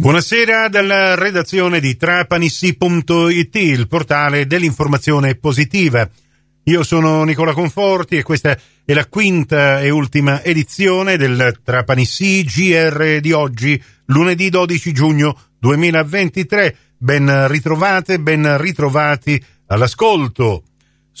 Buonasera dalla redazione di trapanissi.it, il portale dell'informazione positiva. Io sono Nicola Conforti e questa è la quinta e ultima edizione del Trapanissi GR di oggi, lunedì 12 giugno 2023. Ben ritrovate, ben ritrovati all'ascolto.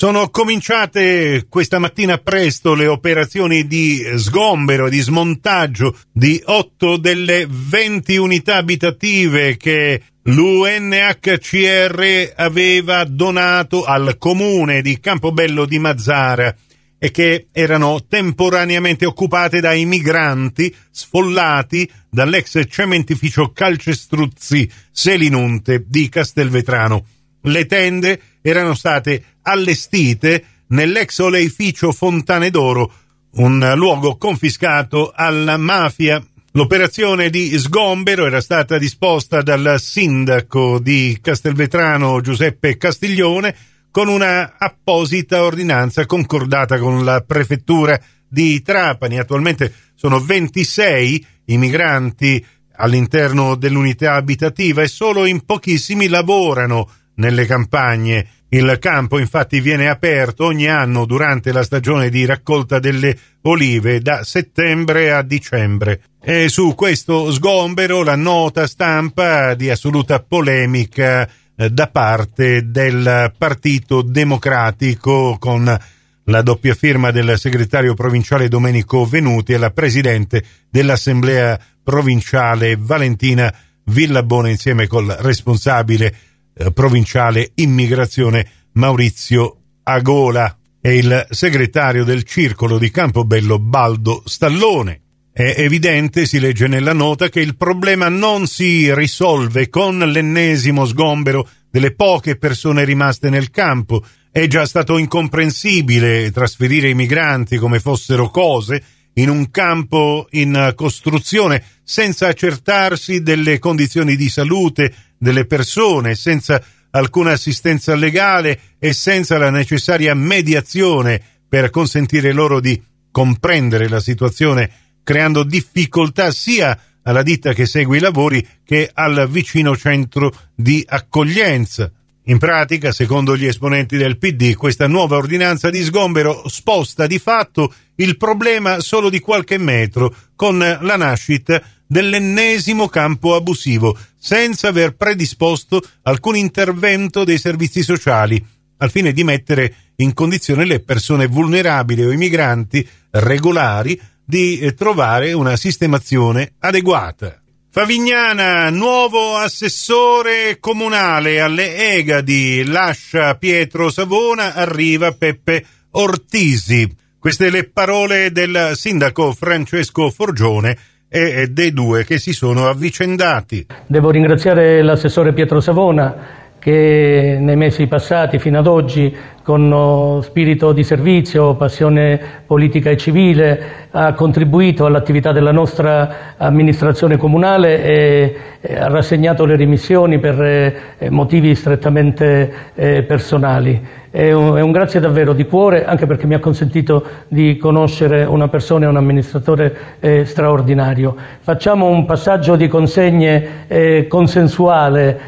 Sono cominciate questa mattina presto le operazioni di sgombero di smontaggio di otto delle 20 unità abitative che l'UNHCR aveva donato al comune di Campobello di Mazzara e che erano temporaneamente occupate dai migranti sfollati dall'ex cementificio Calcestruzzi Selinunte di Castelvetrano. Le tende erano state allestite nell'ex oleificio Fontane d'Oro, un luogo confiscato alla mafia. L'operazione di sgombero era stata disposta dal sindaco di Castelvetrano Giuseppe Castiglione con una apposita ordinanza concordata con la prefettura di Trapani. Attualmente sono 26 i migranti all'interno dell'unità abitativa e solo in pochissimi lavorano nelle campagne. Il campo infatti viene aperto ogni anno durante la stagione di raccolta delle olive da settembre a dicembre. E su questo sgombero la nota stampa di assoluta polemica eh, da parte del Partito Democratico con la doppia firma del segretario provinciale Domenico Venuti e la presidente dell'Assemblea provinciale Valentina Villabona insieme col responsabile eh, provinciale immigrazione Maurizio Agola e il segretario del circolo di Campobello Baldo Stallone. È evidente, si legge nella nota, che il problema non si risolve con l'ennesimo sgombero delle poche persone rimaste nel campo. È già stato incomprensibile trasferire i migranti come fossero cose in un campo in costruzione senza accertarsi delle condizioni di salute delle persone, senza alcuna assistenza legale e senza la necessaria mediazione per consentire loro di comprendere la situazione, creando difficoltà sia alla ditta che segue i lavori che al vicino centro di accoglienza. In pratica, secondo gli esponenti del PD, questa nuova ordinanza di sgombero sposta di fatto il problema solo di qualche metro, con la nascita dell'ennesimo campo abusivo, senza aver predisposto alcun intervento dei servizi sociali, al fine di mettere in condizione le persone vulnerabili o i migranti regolari di eh, trovare una sistemazione adeguata. Favignana, nuovo assessore comunale alle Egadi, lascia Pietro Savona, arriva Peppe Ortisi. Queste le parole del sindaco Francesco Forgione e dei due che si sono avvicendati. Devo ringraziare l'assessore Pietro Savona che nei mesi passati fino ad oggi con spirito di servizio, passione politica e civile, ha contribuito all'attività della nostra amministrazione comunale e ha rassegnato le rimissioni per eh, motivi strettamente eh, personali. È un, grazie davvero di cuore, anche perché mi ha consentito di conoscere una persona e un amministratore eh, straordinario. Facciamo un passaggio di consegne consensuale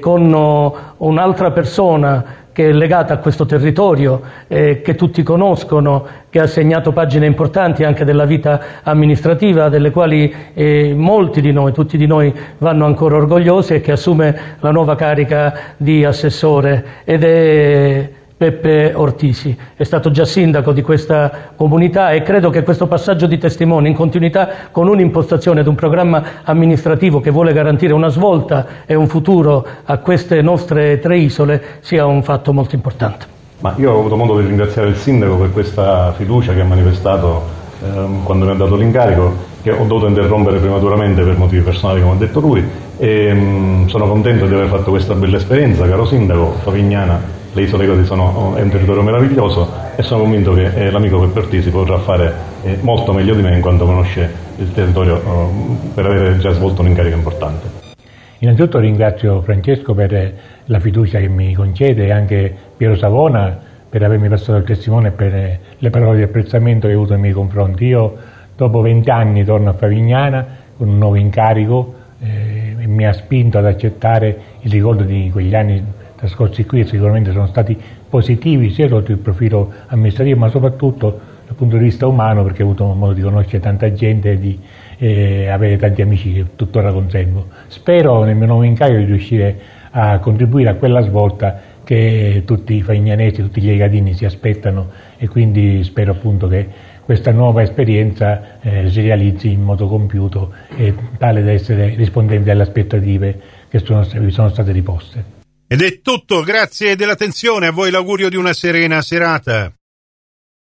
con un'altra persona che è legata a questo territorio, eh, che tutti conoscono, che ha segnato pagine importanti anche della vita amministrativa, delle quali eh, molti di noi, tutti di noi vanno ancora orgogliosi e che assume la nuova carica di assessore. Ed è Peppe Ortisi. È stato già sindaco di questa comunità e credo che questo passaggio di testimone in continuità con un'impostazione ed un programma amministrativo che vuole garantire una svolta e un futuro a queste nostre tre isole sia un fatto molto importante. Ma io ho avuto modo di ringraziare il sindaco per questa fiducia che ha manifestato ehm, quando mi ha dato l'incarico, che ho dovuto interrompere prematuramente per motivi personali, come ha detto lui, e ehm, sono contento di aver fatto questa bella esperienza, caro sindaco Favignana le isole Codi sono, è un territorio meraviglioso e sono convinto che eh, l'amico Peppertisi potrà fare eh, molto meglio di me in quanto conosce il territorio eh, per aver già svolto un incarico importante. Innanzitutto ringrazio Francesco per la fiducia che mi concede e anche Piero Savona per avermi passato il testimone e per le parole di apprezzamento che ha avuto nei miei confronti. Io dopo vent'anni torno a Favignana con un nuovo incarico eh, mi ha spinto ad accettare il ricordo di quegli anni trascorsi qui, sicuramente sono stati positivi sia sotto il profilo amministrativo ma soprattutto dal punto di vista umano perché ho avuto modo di conoscere tanta gente e di eh, avere tanti amici che tuttora conservo. Spero nel mio nuovo incarico di riuscire a contribuire a quella svolta che tutti i fagnanesi, tutti gli egadini si aspettano e quindi spero appunto che questa nuova esperienza eh, si realizzi in modo compiuto e tale da essere rispondente alle aspettative che sono, sono state riposte. Ed è tutto, grazie dell'attenzione, a voi l'augurio di una serena serata.